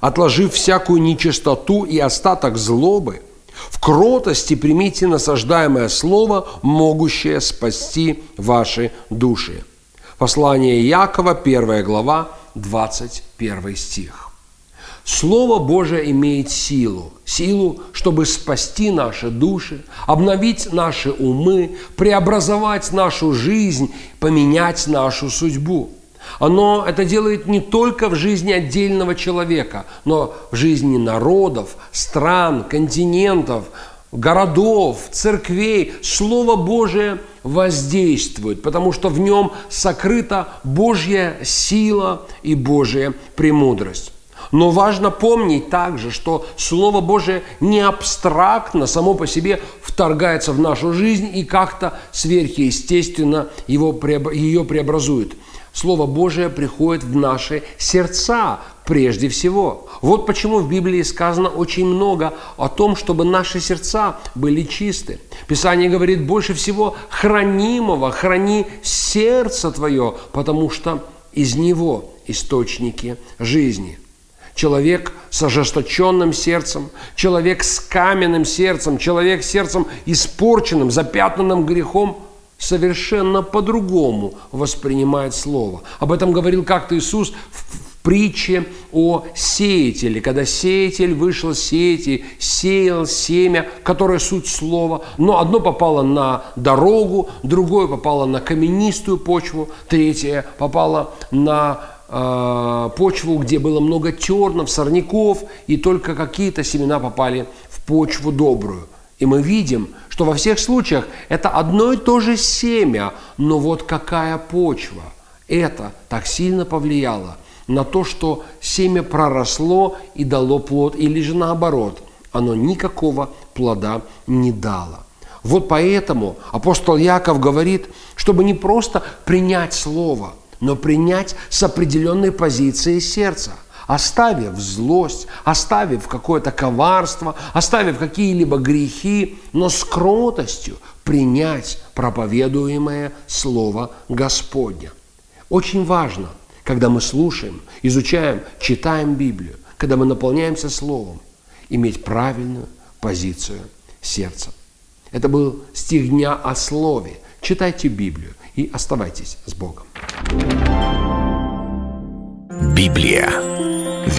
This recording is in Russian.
отложив всякую нечистоту и остаток злобы, в кротости примите насаждаемое слово, могущее спасти ваши души. Послание Якова, 1 глава, 21 стих. Слово Божие имеет силу. Силу, чтобы спасти наши души, обновить наши умы, преобразовать нашу жизнь, поменять нашу судьбу – оно это делает не только в жизни отдельного человека, но в жизни народов, стран, континентов, городов, церквей. Слово Божие воздействует, потому что в нем сокрыта Божья сила и Божья премудрость. Но важно помнить также, что Слово Божие не абстрактно само по себе вторгается в нашу жизнь и как-то сверхъестественно его, ее преобразует – Слово Божие приходит в наши сердца прежде всего. Вот почему в Библии сказано очень много о том, чтобы наши сердца были чисты. Писание говорит больше всего хранимого, храни сердце твое, потому что из него источники жизни. Человек с ожесточенным сердцем, человек с каменным сердцем, человек с сердцем испорченным, запятнанным грехом – совершенно по-другому воспринимает Слово. Об этом говорил как-то Иисус в притче о сеятеле, когда сеятель вышел сеять сеял семя, которое суть слова, но одно попало на дорогу, другое попало на каменистую почву, третье попало на э, почву, где было много тернов, сорняков, и только какие-то семена попали в почву добрую. И мы видим, что во всех случаях это одно и то же семя, но вот какая почва. Это так сильно повлияло на то, что семя проросло и дало плод, или же наоборот, оно никакого плода не дало. Вот поэтому апостол Яков говорит, чтобы не просто принять Слово, но принять с определенной позиции сердца – оставив злость, оставив какое-то коварство, оставив какие-либо грехи, но с кротостью принять проповедуемое Слово Господня. Очень важно, когда мы слушаем, изучаем, читаем Библию, когда мы наполняемся Словом, иметь правильную позицию сердца. Это был стих дня о Слове. Читайте Библию и оставайтесь с Богом. Библия.